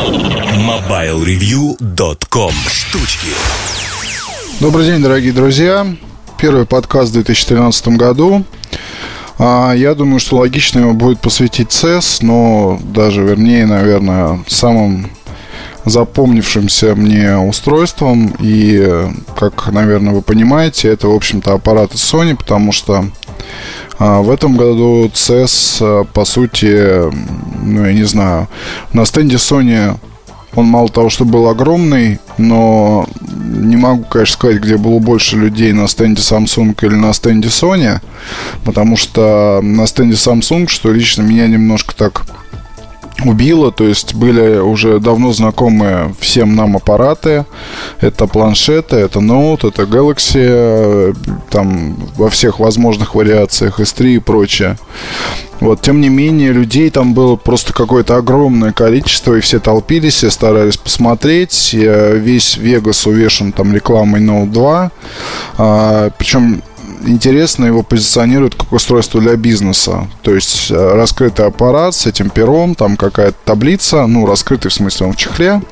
MobileReview.com Штучки Добрый день, дорогие друзья. Первый подкаст в 2013 году. А, я думаю, что логично его будет посвятить CES, но даже вернее, наверное, самым запомнившимся мне устройством. И, как, наверное, вы понимаете, это, в общем-то, аппараты Sony, потому что а, в этом году CES, а, по сути, ну, я не знаю, на стенде Sony он мало того, что был огромный, но не могу, конечно, сказать, где было больше людей на стенде Samsung или на стенде Sony, потому что на стенде Samsung, что лично меня немножко так убило, то есть были уже давно знакомые всем нам аппараты. Это планшеты, это ноут, это Galaxy, там во всех возможных вариациях S3 и прочее. Вот, тем не менее, людей там было просто какое-то огромное количество, и все толпились, все старались посмотреть. Весь Вегас увешан там рекламой Note 2. А, причем интересно его позиционируют как устройство для бизнеса. То есть э, раскрытый аппарат с этим пером, там какая-то таблица, ну, раскрытый в смысле он в чехле,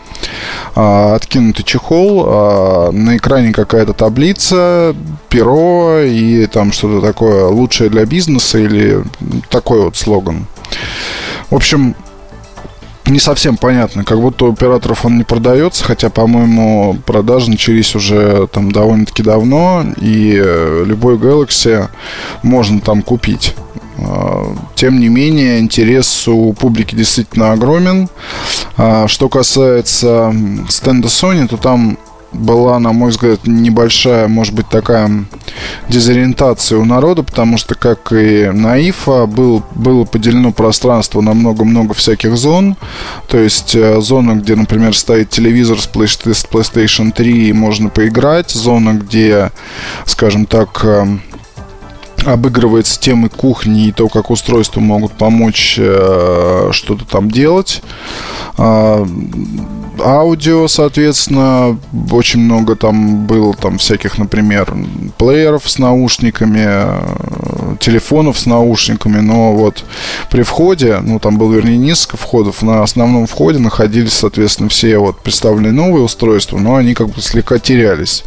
а, откинутый чехол, а, на экране какая-то таблица, перо и там что-то такое лучшее для бизнеса или такой вот слоган. В общем, не совсем понятно, как будто у операторов он не продается, хотя, по-моему, продажи начались уже там довольно-таки давно, и э, любой Galaxy можно там купить. А, тем не менее, интерес у публики действительно огромен. А, что касается стенда Sony, то там была, на мой взгляд, небольшая, может быть, такая дезориентация у народа, потому что, как и на ИФА, был, было поделено пространство на много-много всяких зон. То есть э, зона, где, например, стоит телевизор с PlayStation 3 и можно поиграть. Зона, где, скажем так, э, обыгрывается темы кухни и то, как устройства могут помочь э, что-то там делать. Э, аудио, соответственно, очень много там было там всяких, например, плееров с наушниками, э, телефонов с наушниками, но вот при входе, ну там было, вернее, несколько входов, на основном входе находились, соответственно, все вот представленные новые устройства, но они как бы слегка терялись.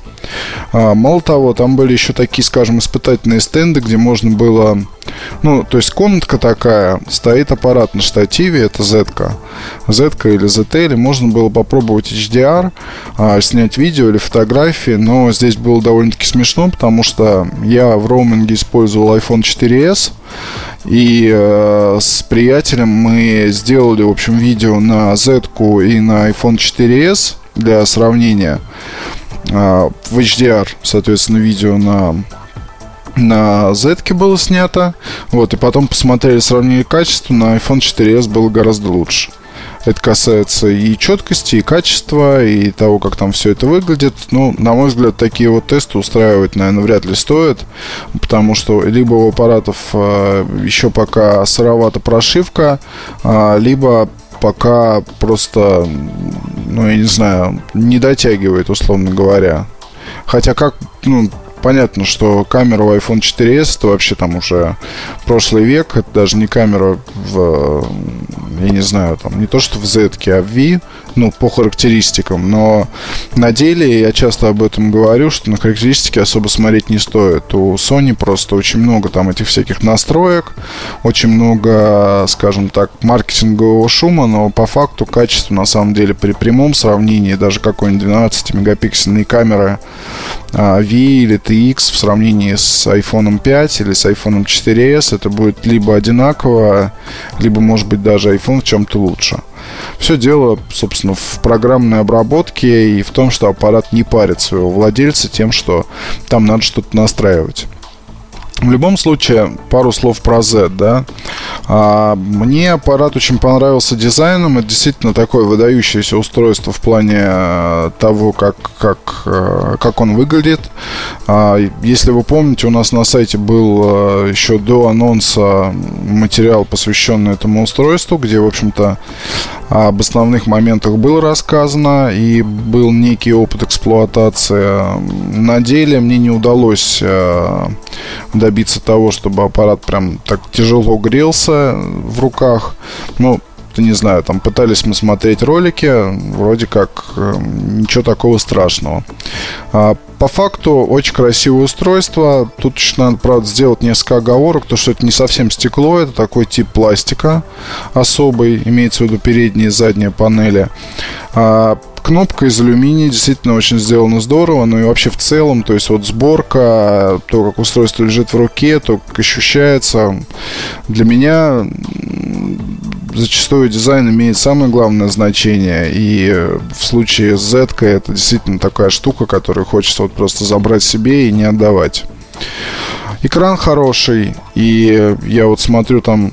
А, мало того, там были еще такие, скажем, испытательные стенды, где можно было... Ну, то есть комнатка такая, стоит аппарат на штативе, это Z. -ка. Z или ZT, можно было попробовать HDR, а, снять видео или фотографии, но здесь было довольно-таки смешно, потому что я в роуминге использовал iPhone 4s, и э, с приятелем мы сделали, в общем, видео на Z и на iPhone 4s для сравнения. А, в HDR, соответственно, видео на на Z было снято. Вот, и потом посмотрели сравнение качества. На iPhone 4s было гораздо лучше. Это касается и четкости, и качества, и того, как там все это выглядит. Ну, на мой взгляд, такие вот тесты устраивать, наверное, вряд ли стоит, потому что либо у аппаратов э, еще пока сыровата прошивка, э, либо пока просто, ну, я не знаю, не дотягивает, условно говоря. Хотя как, ну, понятно, что камера у iPhone 4s это вообще там уже прошлый век, это даже не камера в, я не знаю, там не то что в Z, а в V, ну, по характеристикам, но на деле я часто об этом говорю, что на характеристики особо смотреть не стоит. У Sony просто очень много там этих всяких настроек, очень много, скажем так, маркетингового шума, но по факту качество на самом деле при прямом сравнении даже какой-нибудь 12 мегапиксельной камеры V или TX в сравнении с iPhone 5 или с iPhone 4s это будет либо одинаково, либо может быть даже iPhone в чем-то лучше. Все дело, собственно, в программной обработке и в том, что аппарат не парит своего владельца тем, что там надо что-то настраивать. В любом случае, пару слов про Z, да. А, мне аппарат очень понравился дизайном. Это действительно такое выдающееся устройство в плане э, того, как, как, э, как он выглядит. А, если вы помните, у нас на сайте был э, еще до анонса материал, посвященный этому устройству, где, в общем-то, об основных моментах было рассказано и был некий опыт эксплуатации. На деле мне не удалось э, добиться того, чтобы аппарат прям так тяжело грелся в руках. Ну, не знаю, там пытались мы смотреть ролики, вроде как э, ничего такого страшного. По факту очень красивое устройство. Тут еще надо, правда, сделать несколько оговорок, то что это не совсем стекло, это такой тип пластика особый, имеется в виду передние и задние панели. А, кнопка из алюминия действительно очень сделана здорово, ну и вообще в целом, то есть вот сборка, то, как устройство лежит в руке, то, как ощущается, для меня зачастую дизайн имеет самое главное значение. И э, в случае с Z это действительно такая штука, которую хочется вот просто забрать себе и не отдавать. Экран хороший, и я вот смотрю там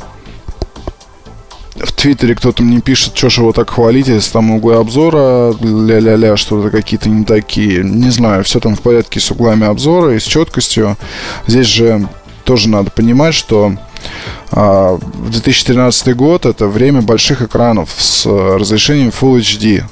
в Твиттере кто-то мне пишет, что же его так хвалить, если там углы обзора, ля-ля-ля, что-то какие-то не такие. Не знаю, все там в порядке с углами обзора и с четкостью. Здесь же тоже надо понимать, что а, 2013 год это время больших экранов с разрешением Full HD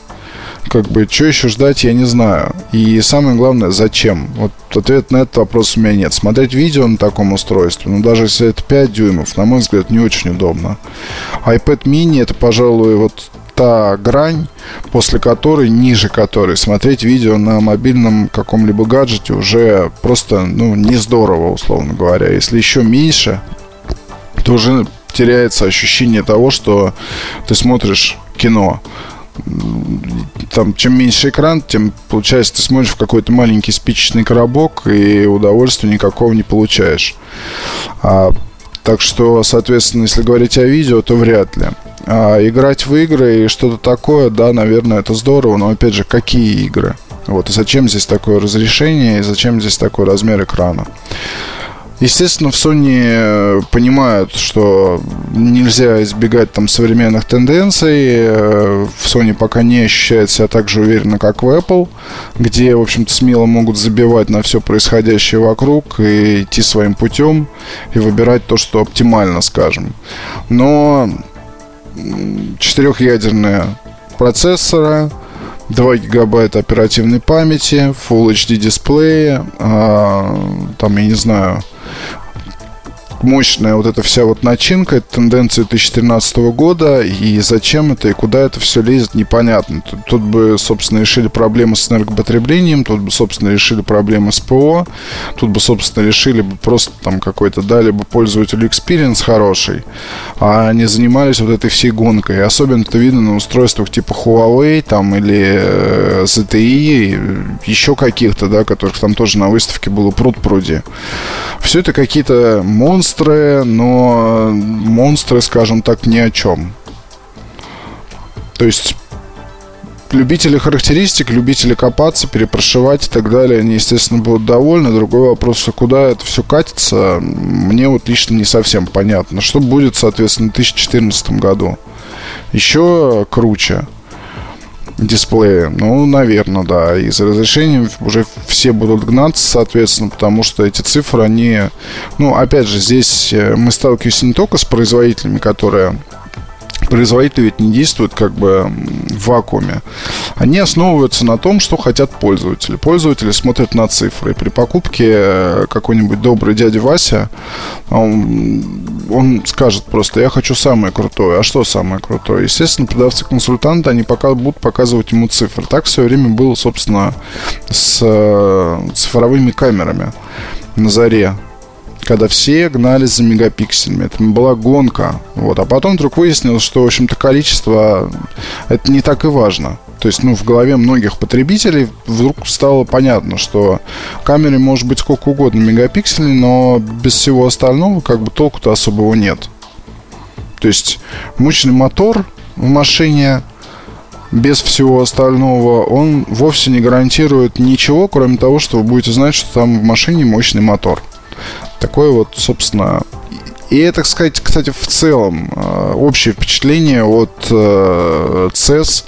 как бы, что еще ждать, я не знаю. И самое главное, зачем? Вот ответ на этот вопрос у меня нет. Смотреть видео на таком устройстве, ну, даже если это 5 дюймов, на мой взгляд, не очень удобно. iPad mini это, пожалуй, вот та грань, после которой, ниже которой смотреть видео на мобильном каком-либо гаджете уже просто, ну, не здорово, условно говоря. Если еще меньше, то уже теряется ощущение того, что ты смотришь кино там, чем меньше экран, тем, получается, ты смотришь в какой-то маленький спичечный коробок и удовольствия никакого не получаешь. А, так что, соответственно, если говорить о видео, то вряд ли. А играть в игры и что-то такое, да, наверное, это здорово, но, опять же, какие игры? Вот, и зачем здесь такое разрешение, и зачем здесь такой размер экрана? Естественно, в Sony э, понимают, что нельзя избегать там современных тенденций. Э, в Sony пока не ощущает себя так же уверенно, как в Apple, где, в общем-то, смело могут забивать на все происходящее вокруг и идти своим путем и выбирать то, что оптимально, скажем. Но четырехъядерные процессоры, 2 гигабайта оперативной памяти, Full HD дисплея, а, там, я не знаю, мощная вот эта вся вот начинка, это тенденция 2013 года, и зачем это, и куда это все лезет, непонятно. Тут, тут бы, собственно, решили проблемы с энергопотреблением, тут бы, собственно, решили проблемы с ПО, тут бы, собственно, решили бы просто там какой-то, дали бы пользователю experience хороший, а не занимались вот этой всей гонкой. Особенно это видно на устройствах типа Huawei там или э, ZTE, еще каких-то, да, которых там тоже на выставке было пруд пруди. Все это какие-то монстры, монстры, но монстры, скажем так, ни о чем. То есть любители характеристик, любители копаться, перепрошивать и так далее, они, естественно, будут довольны. Другой вопрос, а куда это все катится, мне вот лично не совсем понятно. Что будет, соответственно, в 2014 году? Еще круче дисплея. Ну, наверное, да. И за разрешением уже все будут гнаться, соответственно, потому что эти цифры, они... Ну, опять же, здесь э, мы сталкиваемся не только с производителями, которые производители ведь не действуют как бы в вакууме. Они основываются на том, что хотят пользователи. Пользователи смотрят на цифры. При покупке э, какой-нибудь добрый дядя Вася, он, он скажет просто, я хочу самое крутое. А что самое крутое? Естественно, продавцы-консультанты, они пока будут показывать ему цифры. Так все время было, собственно, с э, цифровыми камерами на заре когда все гнались за мегапикселями. Это была гонка. Вот. А потом вдруг выяснилось, что, в общем-то, количество это не так и важно. То есть, ну, в голове многих потребителей вдруг стало понятно, что камере может быть сколько угодно мегапикселей, но без всего остального как бы толку-то особого нет. То есть, мощный мотор в машине без всего остального, он вовсе не гарантирует ничего, кроме того, что вы будете знать, что там в машине мощный мотор. Такое вот, собственно, и это, сказать, кстати, в целом э, общее впечатление от э, CES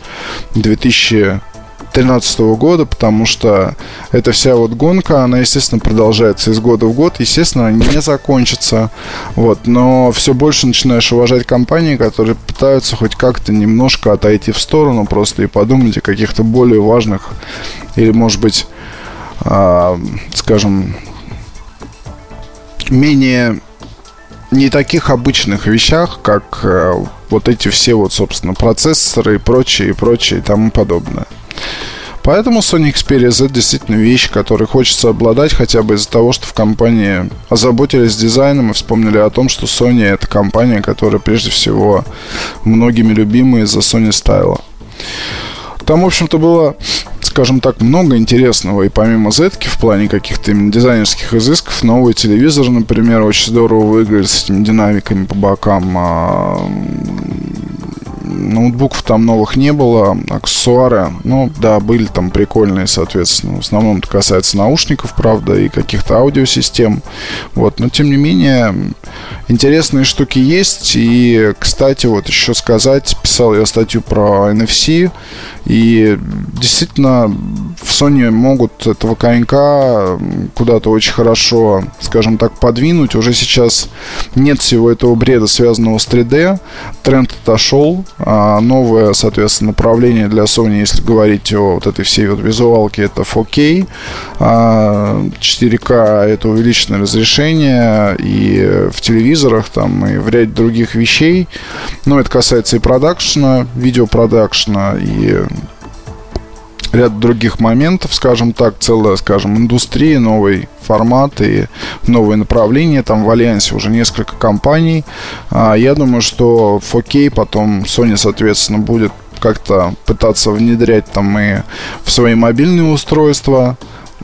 2013 года, потому что эта вся вот гонка, она, естественно, продолжается из года в год, естественно, не закончится, вот, но все больше начинаешь уважать компании, которые пытаются хоть как-то немножко отойти в сторону просто и подумать о каких-то более важных или, может быть, э, скажем, менее не таких обычных вещах, как э, вот эти все вот, собственно, процессоры и прочее, и прочее, и тому подобное. Поэтому Sony Xperia Z действительно вещь, которой хочется обладать хотя бы из-за того, что в компании озаботились дизайном и вспомнили о том, что Sony это компания, которая прежде всего многими любимая из-за Sony Style. Там, в общем-то, было, скажем так, много интересного. И помимо z в плане каких-то именно дизайнерских изысков, новый телевизор, например, очень здорово выглядит с этими динамиками по бокам. Ноутбуков там новых не было, аксессуары, ну, да, были там прикольные, соответственно. В основном это касается наушников, правда, и каких-то аудиосистем. Вот, но тем не менее, интересные штуки есть. И, кстати, вот еще сказать, писал я статью про NFC, и действительно в Sony могут этого конька куда-то очень хорошо, скажем так, подвинуть. Уже сейчас нет всего этого бреда, связанного с 3D. Тренд отошел. А новое, соответственно, направление для Sony, если говорить о вот этой всей вот визуалке, это 4K. 4К а это увеличенное разрешение и в телевизорах там и в ряде других вещей. Но это касается и продакшена, видеопродакшена, и ряд других моментов, скажем так, целая, скажем, индустрия, новый формат и новые направления. Там в Альянсе уже несколько компаний. А, я думаю, что 4K потом Sony, соответственно, будет как-то пытаться внедрять там и в свои мобильные устройства.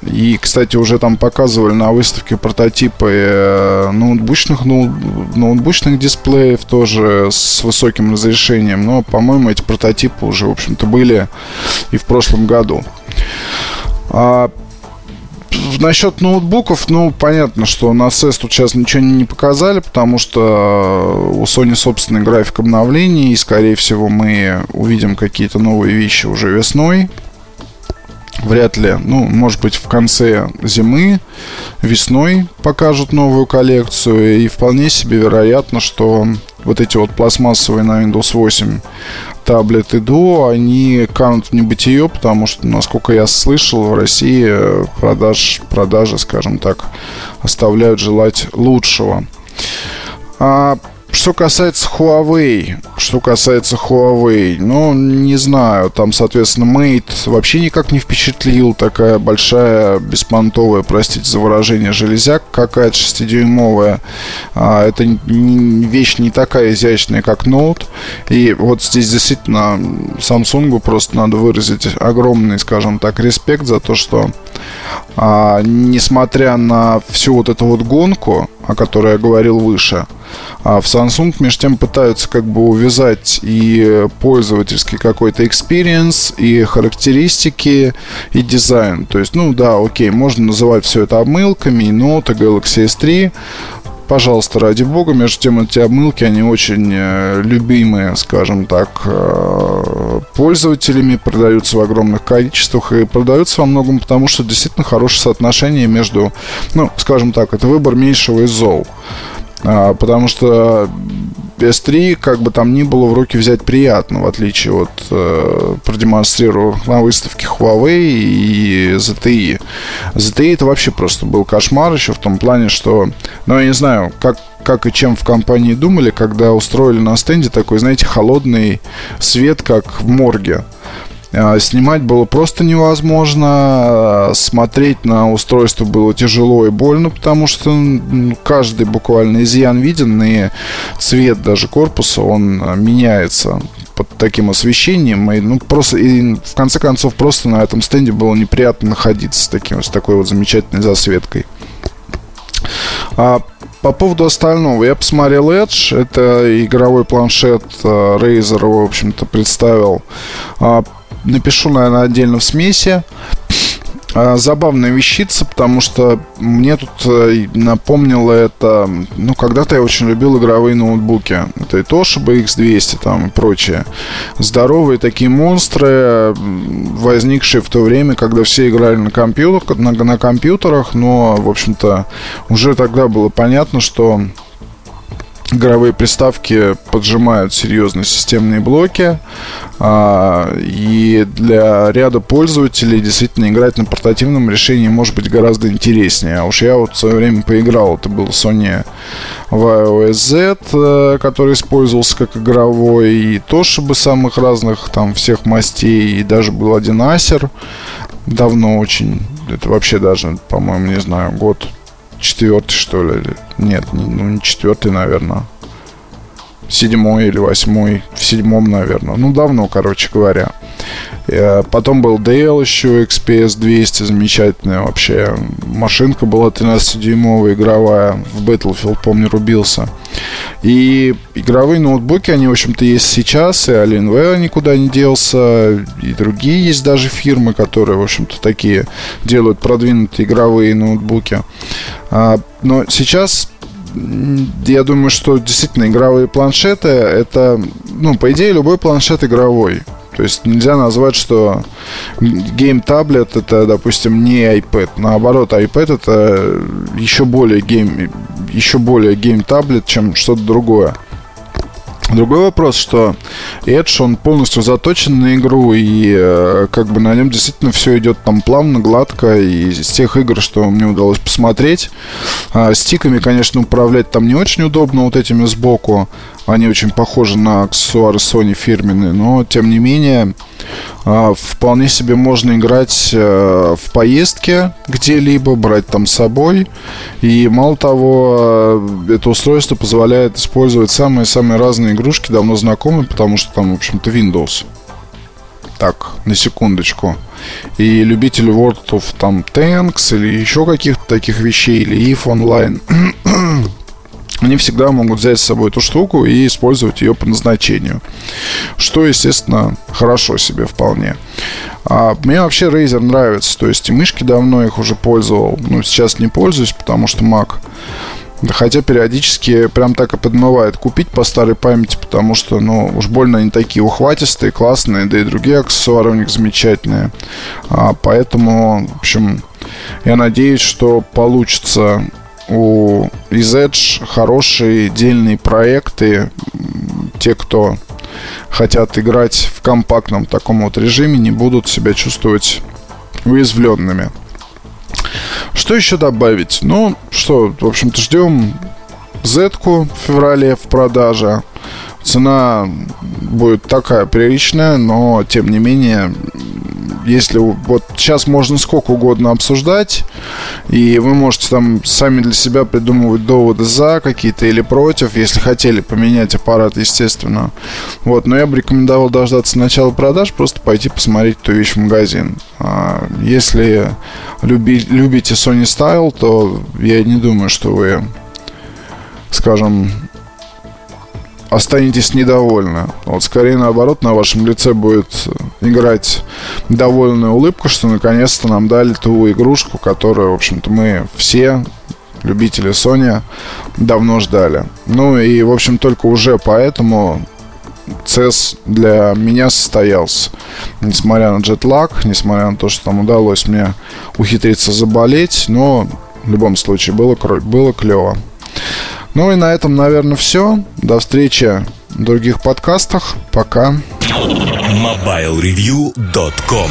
И, кстати, уже там показывали на выставке прототипы э, ноутбучных, ноутбучных дисплеев тоже с высоким разрешением. Но, по-моему, эти прототипы уже, в общем-то, были и в прошлом году. А насчет ноутбуков, ну, понятно, что на CES тут сейчас ничего не показали, потому что у Sony собственный график обновлений, и, скорее всего, мы увидим какие-то новые вещи уже весной вряд ли. Ну, может быть, в конце зимы, весной покажут новую коллекцию. И вполне себе вероятно, что вот эти вот пластмассовые на Windows 8 таблеты до, они канут в небытие, потому что, насколько я слышал, в России продаж, продажи, скажем так, оставляют желать лучшего. А что касается Huawei, что касается Huawei, ну, не знаю, там, соответственно, Mate вообще никак не впечатлил, такая большая, беспонтовая, простите за выражение, железяк какая-то шестидюймовая, а, это не, вещь не такая изящная, как Note, и вот здесь действительно Samsung просто надо выразить огромный, скажем так, респект за то, что а, несмотря на всю вот эту вот гонку, о которой я говорил выше, а в Samsung, между тем, пытаются как бы увязать и пользовательский какой-то experience, и характеристики, и дизайн. То есть, ну да, окей, можно называть все это обмылками, и Note, Galaxy S3, пожалуйста, ради бога. Между тем, эти обмылки, они очень э, любимые, скажем так, э, пользователями, продаются в огромных количествах и продаются во многом потому, что действительно хорошее соотношение между, ну, скажем так, это выбор меньшего из зол. А, потому что PS3, как бы там ни было, в руки взять приятно, в отличие от э, продемонстрированных на выставке Huawei и ZTE. ZTE это вообще просто был кошмар еще в том плане, что, ну, я не знаю, как как и чем в компании думали, когда устроили на стенде такой, знаете, холодный свет, как в морге. А, снимать было просто невозможно. Смотреть на устройство было тяжело и больно, потому что каждый буквально изъян виден, и цвет даже корпуса, он а, меняется под таким освещением. И, ну, просто, и в конце концов, просто на этом стенде было неприятно находиться с, таким, с такой вот замечательной засветкой. А по поводу остального, я посмотрел Edge, это игровой планшет а, Razer, в общем-то, представил. Напишу, наверное, отдельно в смеси. А, забавная вещица, потому что мне тут э, напомнило это... Ну, когда-то я очень любил игровые ноутбуки. Это и Toshiba X200 там и прочее. Здоровые такие монстры, возникшие в то время, когда все играли на, компьютер, на, на компьютерах, но, в общем-то, уже тогда было понятно, что игровые приставки поджимают серьезные системные блоки. А, и для ряда пользователей действительно играть на портативном решении может быть гораздо интереснее. А уж я вот в свое время поиграл. Это был Sony iOS Z, э, который использовался как игровой. И Toshiba самых разных, там, всех мастей. И даже был один Acer. Давно очень. Это вообще даже, по-моему, не знаю, год четвертый, что ли. Нет, ну не четвертый, наверное. Седьмой или восьмой. В седьмом, наверное. Ну, давно, короче говоря. Э, потом был DL еще, XPS 200, замечательная вообще. Машинка была 13-дюймовая, игровая. В Battlefield, помню, рубился. И игровые ноутбуки, они, в общем-то, есть сейчас. И Alienware никуда не делся. И другие есть даже фирмы, которые, в общем-то, такие делают продвинутые игровые ноутбуки. А, но сейчас я думаю, что действительно игровые планшеты это, ну, по идее, любой планшет игровой. То есть нельзя назвать, что game tablet это, допустим, не iPad. Наоборот, iPad это еще более game, еще более game tablet, чем что-то другое. Другой вопрос, что Edge, он полностью заточен на игру, и э, как бы на нем действительно все идет там плавно, гладко, и из тех игр, что мне удалось посмотреть, э, стиками, конечно, управлять там не очень удобно вот этими сбоку, они очень похожи на аксессуары Sony фирменные, но тем не менее а, вполне себе можно играть э, в поездке где-либо, брать там с собой. И мало того, э, это устройство позволяет использовать самые-самые разные игрушки, давно знакомые, потому что там, в общем-то, Windows. Так, на секундочку. И любители World of там, Tanks или еще каких-то таких вещей, или EVE Online они всегда могут взять с собой эту штуку и использовать ее по назначению. Что, естественно, хорошо себе вполне. А мне вообще Razer нравится. То есть и мышки давно их уже пользовал. Но сейчас не пользуюсь, потому что Mac. Хотя периодически прям так и подмывает купить по старой памяти, потому что, ну, уж больно они такие ухватистые, классные, да и другие аксессуары у них замечательные. А, поэтому, в общем, я надеюсь, что получится у Edge хорошие дельные проекты. Те, кто хотят играть в компактном таком вот режиме, не будут себя чувствовать уязвленными. Что еще добавить? Ну, что, в общем-то, ждем z в феврале в продаже. Цена будет такая приличная, но, тем не менее, если вот сейчас можно сколько угодно обсуждать, и вы можете там сами для себя придумывать доводы за какие-то или против, если хотели поменять аппарат, естественно. Вот, но я бы рекомендовал дождаться начала продаж, просто пойти посмотреть эту вещь в магазин. А если люби, любите Sony Style, то я не думаю, что вы, скажем, останетесь недовольны. Вот скорее наоборот, на вашем лице будет играть довольная улыбка, что наконец-то нам дали ту игрушку, которую, в общем-то, мы все любители Sony давно ждали. Ну и, в общем, только уже поэтому CES для меня состоялся. Несмотря на джетлаг, несмотря на то, что там удалось мне ухитриться заболеть, но в любом случае было, было клево. Ну и на этом, наверное, все. До встречи в других подкастах. Пока. MobileReview.com